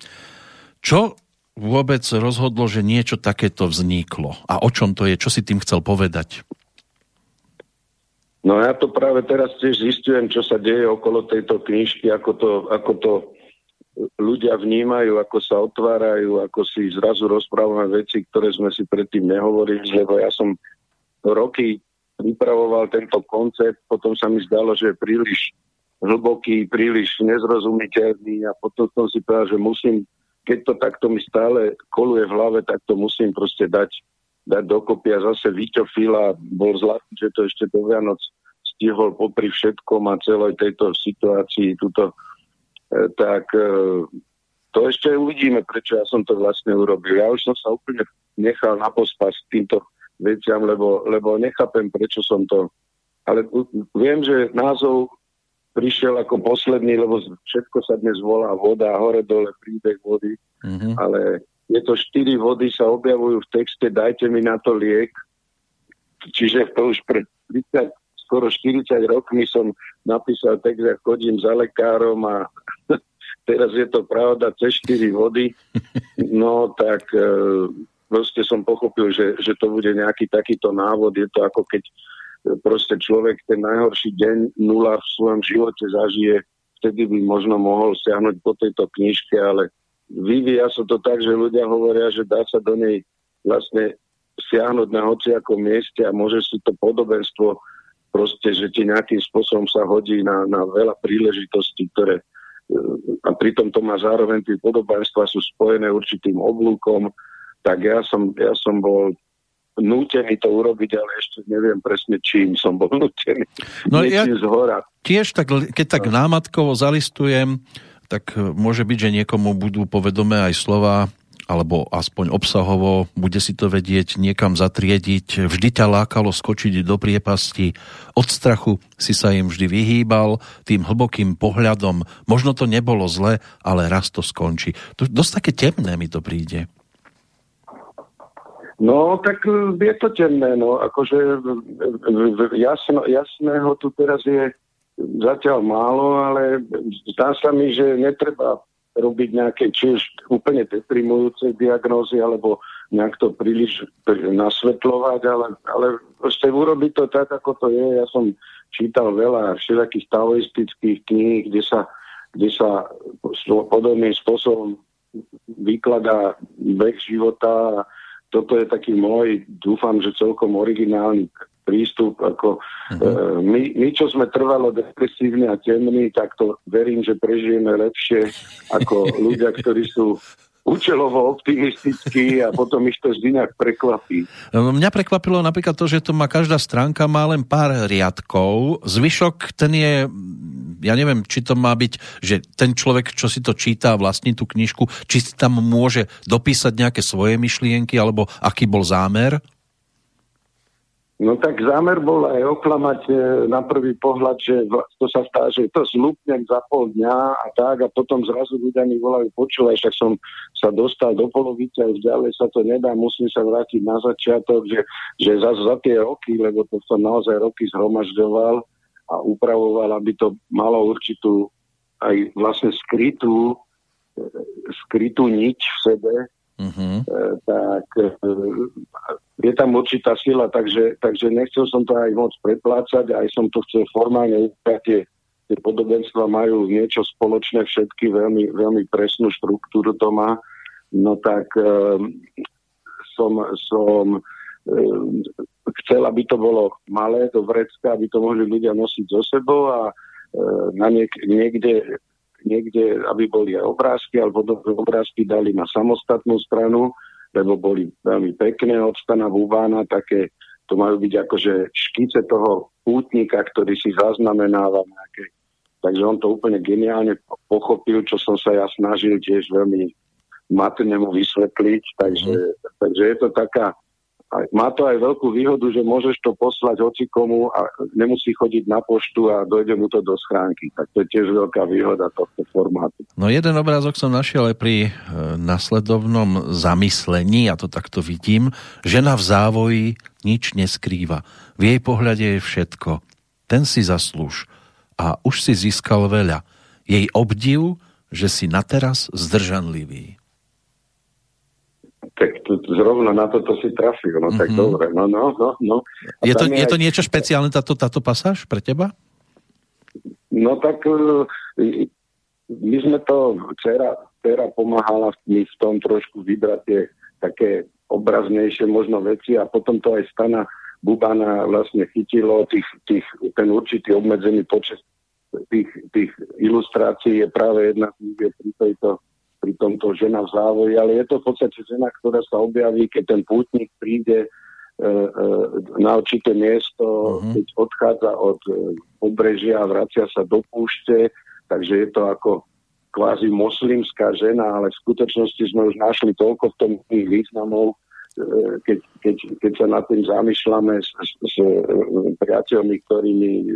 Čo vôbec rozhodlo, že niečo takéto vzniklo? A o čom to je? Čo si tým chcel povedať? No ja to práve teraz tiež zistujem, čo sa deje okolo tejto knižky, ako to, ako to ľudia vnímajú, ako sa otvárajú, ako si zrazu rozprávame veci, ktoré sme si predtým nehovorili, lebo ja som roky pripravoval tento koncept, potom sa mi zdalo, že je príliš hlboký, príliš nezrozumiteľný a potom som si povedal, že musím, keď to takto mi stále koluje v hlave, tak to musím proste dať, dať dokopy a zase Víťo Fila bol zlatý, že to ešte do Vianoc stihol popri všetkom a celej tejto situácii tuto, e, tak e, to ešte uvidíme, prečo ja som to vlastne urobil. Ja už som sa úplne nechal na pospas týmto veciam, lebo, lebo nechápem, prečo som to... Ale viem, že názov prišiel ako posledný, lebo všetko sa dnes volá voda, hore dole príbeh vody, mm-hmm. ale je to štyri vody sa objavujú v texte Dajte mi na to liek. Čiže to už pred 30, skoro 40 rokmi som napísal text, že chodím za lekárom a teraz je to pravda cez štyri vody. No tak e, proste som pochopil, že, že to bude nejaký takýto návod. Je to ako keď proste človek ten najhorší deň nula v svojom živote zažije, vtedy by možno mohol siahnuť po tejto knižke, ale vyvíja sa to tak, že ľudia hovoria, že dá sa do nej vlastne siahnuť na hociakom mieste a môže si to podobenstvo proste, že ti nejakým spôsobom sa hodí na, na veľa príležitostí, ktoré a pritom to má zároveň tie podobenstva sú spojené určitým oblúkom, tak ja som, ja som bol nútený to urobiť, ale ešte neviem presne, čím som bol nútený. No ja zhora. tiež, tak, keď tak no. námatkovo zalistujem, tak e, môže byť, že niekomu budú povedomé aj slova, alebo aspoň obsahovo, bude si to vedieť niekam zatriediť. Vždy ťa lákalo skočiť do priepasti. Od strachu si sa im vždy vyhýbal tým hlbokým pohľadom. Možno to nebolo zle, ale raz to skončí. To, dosť také temné mi to príde. No, tak e, je to temné, no, akože jasno, jasného tu teraz je zatiaľ málo, ale zdá sa mi, že netreba robiť nejaké či už úplne deprimujúce diagnózy, alebo nejak to príliš nasvetľovať, ale, ale proste urobiť to tak, ako to je. Ja som čítal veľa všetkých taoistických kníh, kde sa, kde sa podobným spôsobom vykladá beh života toto je taký môj, dúfam, že celkom originálny prístup. Ako, uh-huh. e, my, my, čo sme trvalo depresívni a temní, tak to verím, že prežijeme lepšie ako ľudia, ktorí sú účelovo optimistický a potom ich to vždy nejak prekvapí. No, mňa prekvapilo napríklad to, že to má každá stránka má len pár riadkov. Zvyšok ten je, ja neviem, či to má byť, že ten človek, čo si to číta, vlastní tú knižku, či si tam môže dopísať nejaké svoje myšlienky, alebo aký bol zámer? No tak zámer bol aj oklamať e, na prvý pohľad, že to sa stá, že to zlúpnem za pol dňa a tak a potom zrazu ľudia mi volajú, počúvaj, však som sa dostal do polovice a už ďalej sa to nedá, musím sa vrátiť na začiatok, že, že za, za tie roky, lebo to som naozaj roky zhromažďoval a upravoval, aby to malo určitú aj vlastne skrytú, e, skrytú niť v sebe, Uh-huh. tak e, je tam určitá sila, takže, takže nechcel som to aj moc preplácať, aj som to chcel formálne tie tie podobenstva majú niečo spoločné všetky, veľmi, veľmi presnú štruktúru to má, no tak um, som, som chcel, aby to bolo malé do vrecka, aby to mohli ľudia nosiť so sebou a na niek- niekde, niekde, aby boli aj obrázky, alebo obrázky dali na samostatnú stranu, lebo boli veľmi pekné od stana Bubána, také to majú byť akože škice toho pútnika, ktorý si zaznamenáva nejaké. Takže on to úplne geniálne pochopil, čo som sa ja snažil tiež veľmi matne mu vysvetliť. Takže, mm. takže je to taká má to aj veľkú výhodu, že môžeš to poslať hocikomu a nemusí chodiť na poštu a dojde mu to do schránky. Tak to je tiež veľká výhoda tohto formátu. No jeden obrázok som našiel aj pri e, nasledovnom zamyslení, ja to takto vidím. Žena v závoji nič neskrýva. V jej pohľade je všetko. Ten si zaslúž. A už si získal veľa. Jej obdiv, že si nateraz zdržanlivý tak tu, zrovna na toto si trafil, no mm-hmm. tak mhm. dobre, no, no, no, no. je to, je, je to niečo špeciálne, táto, táto pasáž pre teba? No tak e, my sme to, dcera, dcera pomáhala mi v tom trošku vybrať tie také obraznejšie možno veci a potom to aj stana Bubana vlastne chytilo tých, tých, ten určitý obmedzený počet tých, tých ilustrácií je práve jedna z pri tejto pri tomto žena v závoji, ale je to v podstate žena, ktorá sa objaví, keď ten pútnik príde e, e, na určité miesto, uh-huh. keď odchádza od e, pobrežia a vracia sa do púšte, takže je to ako kvázi moslimská žena, ale v skutočnosti sme už našli toľko v tom významov, keď, keď, keď sa nad tým zamýšľame s, s, s priateľmi, ktorými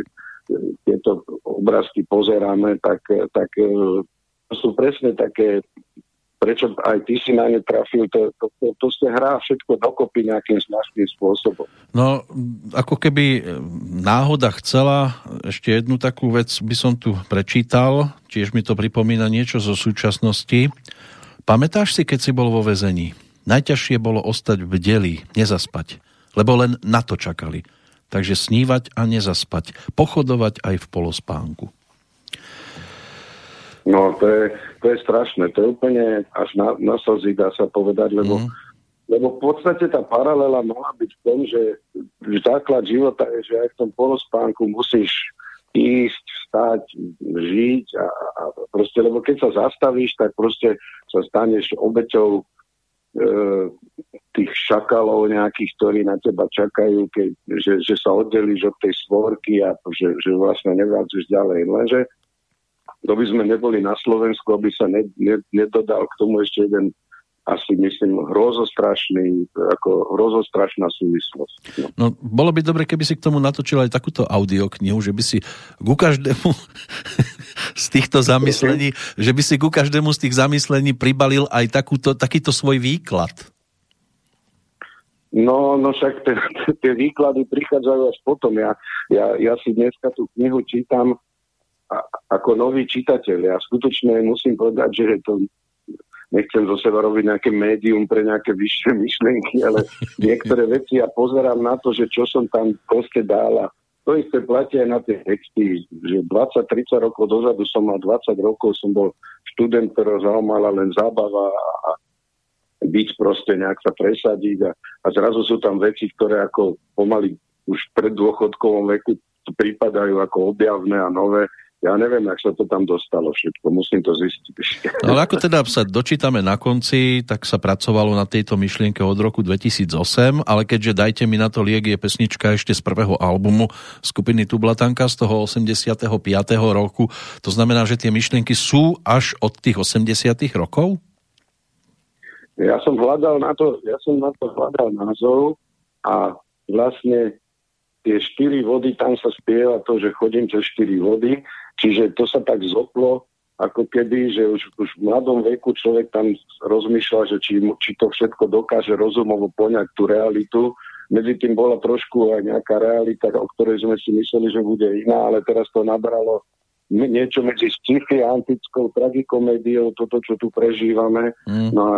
tieto obrázky pozeráme, tak, tak sú presne také, prečo aj ty si na ne trafil, to, to, to, to sa hrá všetko dokopy nejakým zvláštnym spôsobom. No, ako keby e, náhoda chcela, ešte jednu takú vec by som tu prečítal, tiež mi to pripomína niečo zo súčasnosti. Pamätáš si, keď si bol vo väzení? Najťažšie bolo ostať v deli, nezaspať, lebo len na to čakali. Takže snívať a nezaspať, pochodovať aj v polospánku. No, to je, to je strašné. To je úplne až na, na slzy, dá sa povedať, lebo, mm. lebo v podstate tá paralela mohla byť v tom, že základ života je, že aj v tom polospánku musíš ísť, vstať, žiť a, a proste, lebo keď sa zastavíš, tak proste sa staneš obeťou e, tých šakalov nejakých, ktorí na teba čakajú, keď, že, že sa oddelíš od tej svorky a že, že vlastne nevládzeš ďalej. Lenže kto by sme neboli na Slovensku, aby sa ne, ne, nedodal k tomu ešte jeden asi myslím hrozostrašný, ako hrozostrašná súvislosť. No. no, bolo by dobre, keby si k tomu natočil aj takúto audioknihu, že by si ku každému z týchto zamyslení, že by si ku každému z tých zamyslení pribalil aj takúto, takýto svoj výklad. No, no však tie výklady prichádzajú až potom. Ja, ja, ja si dneska tú knihu čítam ako nový čitateľ. Ja skutočne musím povedať, že to nechcem zo seba robiť nejaké médium pre nejaké vyššie myšlienky, ale niektoré veci ja pozerám na to, že čo som tam proste dal a to isté platí aj na tie texty, že 20-30 rokov dozadu som mal 20 rokov, som bol študent, ktorého zaujímala len zábava a byť proste nejak sa presadiť a, a zrazu sú tam veci, ktoré ako pomaly už pred dôchodkovom veku pripadajú ako objavné a nové ja neviem, ak sa to tam dostalo všetko, musím to zistiť. No, ale ako teda sa dočítame na konci, tak sa pracovalo na tejto myšlienke od roku 2008, ale keďže Dajte mi na to liek je pesnička ešte z prvého albumu skupiny Tublatanka z toho 85. roku, to znamená, že tie myšlienky sú až od tých 80. rokov? Ja som hľadal na to, ja som na to hľadal názov a vlastne tie štyri vody, tam sa spieva to, že chodím cez štyri vody Čiže to sa tak zoplo, ako keby, že už, už v mladom veku človek tam rozmýšľa, že či, či to všetko dokáže rozumovo poňať tú realitu. Medzi tým bola trošku aj nejaká realita, o ktorej sme si mysleli, že bude iná, ale teraz to nabralo niečo medzi sci-fi a antickou tragikomédiou, toto, čo tu prežívame. Mm. No a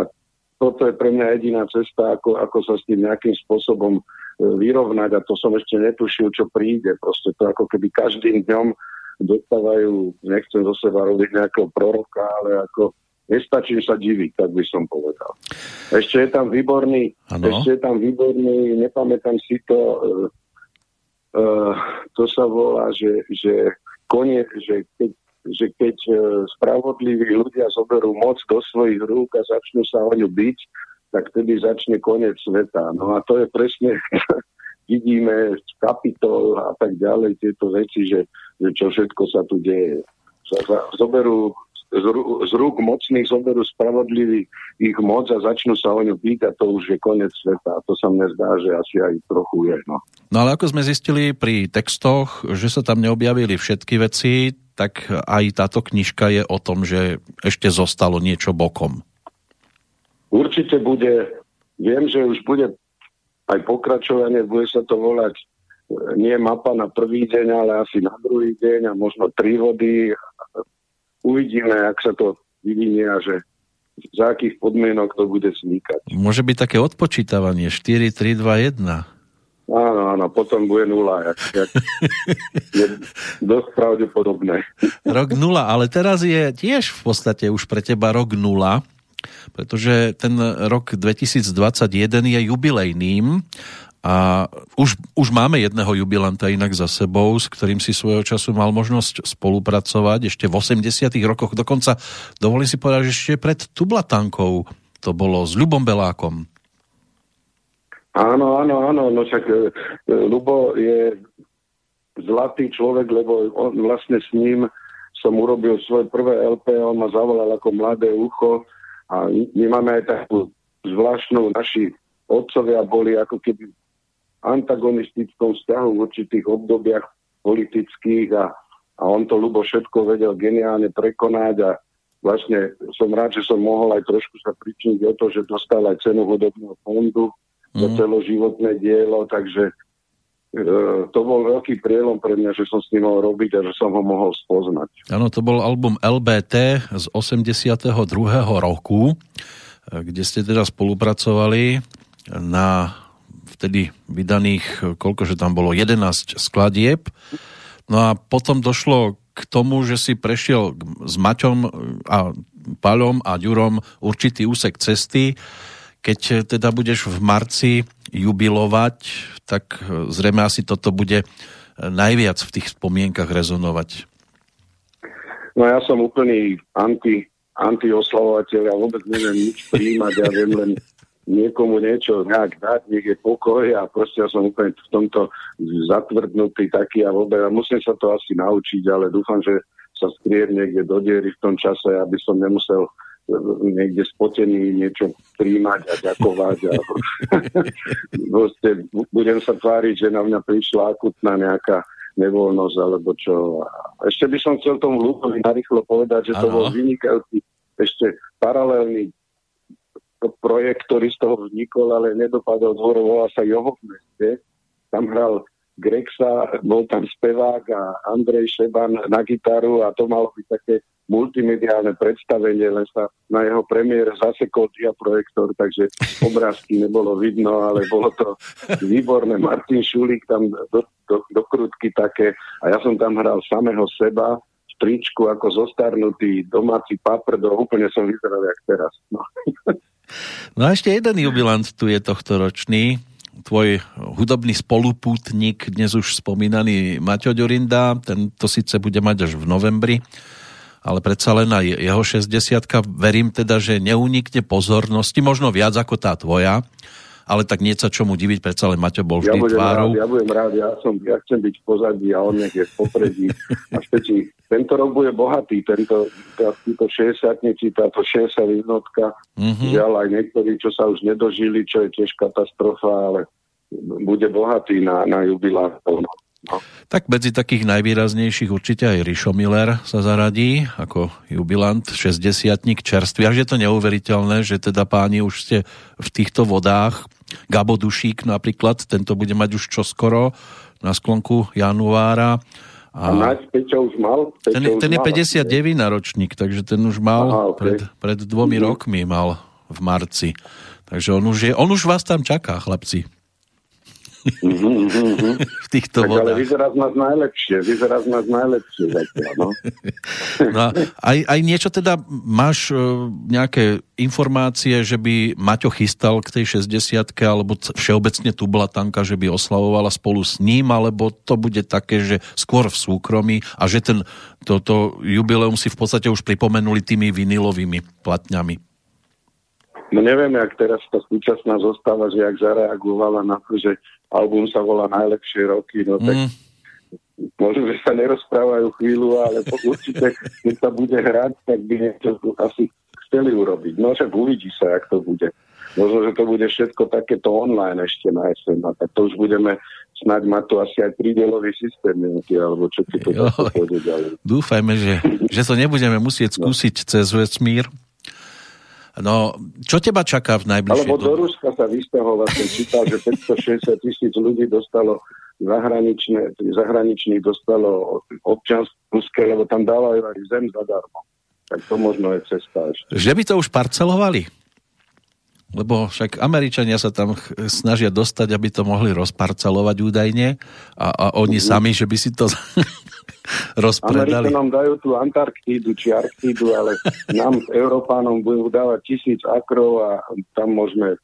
toto je pre mňa jediná cesta, ako, ako sa s tým nejakým spôsobom e, vyrovnať a to som ešte netušil, čo príde. Proste to ako keby každým dňom dostávajú, nechcem zo seba robiť nejakého proroka, ale ako nestačím sa diviť, tak by som povedal. Ešte je tam výborný, ano. ešte je tam výborný, nepamätám si to, uh, uh, to sa volá, že, že koniec, že keď, že keď uh, spravodliví ľudia zoberú moc do svojich rúk a začnú sa o ňu byť, tak vtedy začne koniec sveta. No a to je presne vidíme z kapitol a tak ďalej tieto veci, že, že čo všetko sa tu deje. Zoberú z rúk mocných zoberú spravodlivý ich moc a začnú sa o ňu a to už je koniec sveta. A to sa mne zdá, že asi aj trochu je. No. no ale ako sme zistili pri textoch, že sa tam neobjavili všetky veci, tak aj táto knižka je o tom, že ešte zostalo niečo bokom. Určite bude, viem, že už bude aj pokračovanie, bude sa to volať nie mapa na prvý deň, ale asi na druhý deň a možno tri vody. Uvidíme, ak sa to vyvinie a že za akých podmienok to bude vznikať. Môže byť také odpočítavanie 4, 3, 2, 1. Áno, áno, potom bude nula. Jak, jak, je dosť pravdepodobné. Rok nula, ale teraz je tiež v podstate už pre teba rok nula pretože ten rok 2021 je jubilejným a už, už máme jedného jubilanta inak za sebou, s ktorým si svojho času mal možnosť spolupracovať ešte v 80 rokoch. Dokonca dovolím si povedať, že ešte pred Tublatankou to bolo s Ľubom Belákom. Áno, áno, áno, no však e, Lubo je zlatý človek, lebo on, vlastne s ním som urobil svoje prvé LP, on ma zavolal ako mladé ucho a my máme aj takú zvláštnu, naši otcovia boli ako keby antagonistickom vzťahu v určitých obdobiach politických a, a on to ľubo všetko vedel geniálne prekonať a vlastne som rád, že som mohol aj trošku sa pričiniť o to, že dostal aj cenu hudobného fondu mm. za mhm. celoživotné dielo, takže E, to bol veľký prielom pre mňa, že som s ním mohol robiť a že som ho mohol spoznať. Áno, to bol album LBT z 82. roku, e, kde ste teda spolupracovali na vtedy vydaných, koľko že tam bolo, 11 skladieb. No a potom došlo k tomu, že si prešiel s Maťom a Paľom a Ďurom určitý úsek cesty. Keď teda budeš v marci jubilovať, tak e, zrejme asi toto bude e, najviac v tých spomienkach rezonovať. No ja som úplný anti, anti-oslavovateľ, ja vôbec neviem nič príjmať, ja viem len niekomu niečo nejak dať, je pokoj a proste ja som úplne v tomto zatvrdnutý taký a vôbec ja musím sa to asi naučiť, ale dúfam, že sa skriem niekde do diery v tom čase, aby som nemusel niekde spotený niečo príjmať a ďakovať. A proste budem sa tváriť, že na mňa prišla akutná nejaká nevoľnosť alebo čo. A ešte by som chcel tomu Lukovi narýchlo povedať, že to ano. bol vynikajúci ešte paralelný projekt, ktorý z toho vznikol, ale nedopadol dvor, volá sa Joho v meste. Tam hral Grexa, bol tam spevák a Andrej Šeban na gitaru a to malo byť také multimediálne predstavenie, len sa na jeho premiér zasekol diaprojektor, takže obrázky nebolo vidno, ale bolo to výborné. Martin Šulík tam do, do, do krutky také a ja som tam hral samého seba v tričku ako zostarnutý domáci paprdo, úplne som vyzeral jak teraz. No. No a ešte jeden jubilant tu je tohto ročný, tvoj hudobný spolupútnik, dnes už spomínaný Maťo Ďurinda, ten to síce bude mať až v novembri, ale predsa len aj jeho 60 verím teda, že neunikne pozornosti, možno viac ako tá tvoja, ale tak nie sa čomu diviť, predsa len Maťo bol vždy ja tvárou. Rád, ja budem rád, ja, som, ja chcem byť v pozadí a on nech je v popredí. A špeci, tento rok bude bohatý, tento, títo 60 táto 60 jednotka, mm-hmm. žiaľ aj niektorí, čo sa už nedožili, čo je tiež katastrofa, ale bude bohatý na, na jubilátov. No. Tak medzi takých najvýraznejších určite aj Rišo Miller sa zaradí ako jubilant, 60 čerstvý. Až je to neuveriteľné, že teda páni už ste v týchto vodách. Gabo Dušík napríklad, tento bude mať už čoskoro na sklonku januára. A, a Peťo už mal? Peťo ten, už ten je 59 na ročník, takže ten už mal Aha, okay. pred, pred dvomi mm-hmm. rokmi mal v marci. Takže on už, je, on už vás tam čaká, chlapci. Uh-huh, uh-huh. v týchto tak, vodách. Ale vyzerá z nás najlepšie, vyzerá z nás najlepšie zatiaľ, no. no aj, aj niečo teda, máš uh, nejaké informácie, že by Maťo chystal k tej 60 alebo všeobecne tu bola tanka, že by oslavovala spolu s ním, alebo to bude také, že skôr v súkromí a že ten, toto jubileum si v podstate už pripomenuli tými vinilovými platňami. No neviem, jak teraz tá súčasná zostáva, že jak zareagovala na to, že album sa volá Najlepšie roky, no tak mm. možno, že sa nerozprávajú chvíľu, ale určite, keď sa bude hrať, tak by niečo asi chceli urobiť. No však uvidí sa, jak to bude. Možno, že to bude všetko takéto online ešte na jeseň, a tak to už budeme snáď mať to asi aj prídelový systém nejaký, alebo čo ti to pôjde ďalej. Dúfajme, že, že to nebudeme musieť no. skúsiť no. cez vesmír, No, čo teba čaká v najbližšej Alebo do Ruska sa vystahoval, som čítal, že 560 tisíc ľudí dostalo zahraničné, zahraničných dostalo občanské ruské, lebo tam dávajú aj zem zadarmo. Tak to možno je cesta ešte. Že by to už parcelovali? Lebo však Američania sa tam snažia dostať, aby to mohli rozparcelovať údajne a, a oni mm-hmm. sami, že by si to rozpredali. nám dajú tú Antarktídu či Arktídu, ale nám, Európánom, budú dávať tisíc akrov a tam môžeme...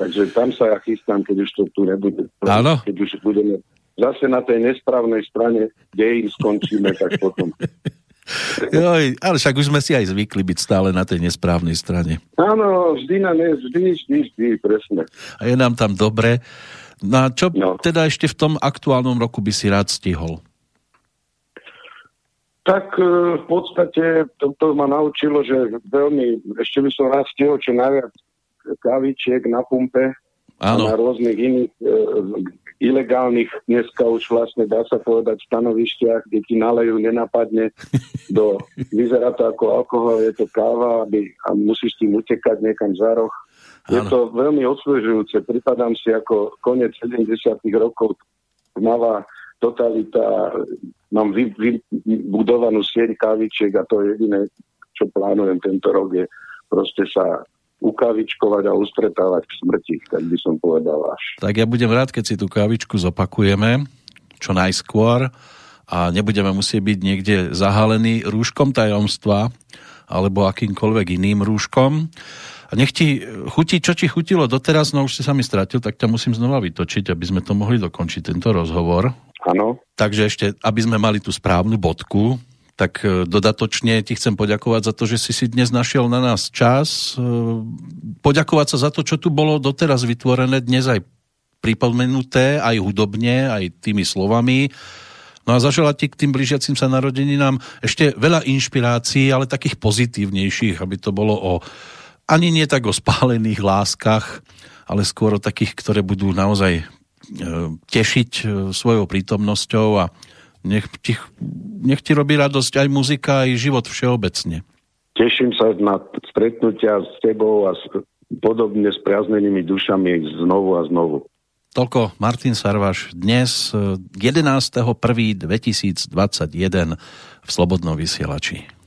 Takže tam sa ja chystám, keď už to tu nebude. Áno. Keď už budeme zase na tej nesprávnej strane, kde im skončíme, tak potom. Joj, ale však už sme si aj zvykli byť stále na tej nesprávnej strane. Áno, vždy na ne, vždy, vždy, vždy, presne. A je nám tam dobre. No a čo no. teda ešte v tom aktuálnom roku by si rád stihol? Tak e, v podstate to, to ma naučilo, že veľmi, ešte by som rád stihol čo najviac kávičiek na pumpe Áno. a na rôznych iných e, ilegálnych, dneska už vlastne dá sa povedať stanovišťach, kde ti nalejú nenapadne do, vyzerá to ako alkohol, je to káva aby, a musíš tým utekať niekam za roh. Áno. Je to veľmi osvežujúce, pripadám si ako konec 70 rokov tmavá totalita, mám vy, vybudovanú sieť kávičiek a to je jediné, čo plánujem tento rok, je proste sa ukávičkovať a ustretávať k smrti, tak by som povedal až. Tak ja budem rád, keď si tú kávičku zopakujeme, čo najskôr a nebudeme musieť byť niekde zahalený rúškom tajomstva alebo akýmkoľvek iným rúškom. A nech ti chutí, čo ti chutilo doteraz, no už si sa mi stratil, tak ťa musím znova vytočiť, aby sme to mohli dokončiť, tento rozhovor. Áno. Takže ešte, aby sme mali tú správnu bodku, tak e, dodatočne ti chcem poďakovať za to, že si si dnes našiel na nás čas. E, poďakovať sa za to, čo tu bolo doteraz vytvorené, dnes aj pripomenuté, aj hudobne, aj tými slovami. No a zaželať ti k tým blížiacim sa narodeninám ešte veľa inšpirácií, ale takých pozitívnejších, aby to bolo o ani nie tak o spálených láskach, ale skôr o takých, ktoré budú naozaj E, tešiť e, svojou prítomnosťou a nech ti, nech ti robí radosť aj muzika, aj život všeobecne. Teším sa na stretnutia s tebou a s, podobne s priaznenými dušami znovu a znovu. Toľko Martin Sarvaš dnes 11.1.2021 e, v Slobodnom vysielači.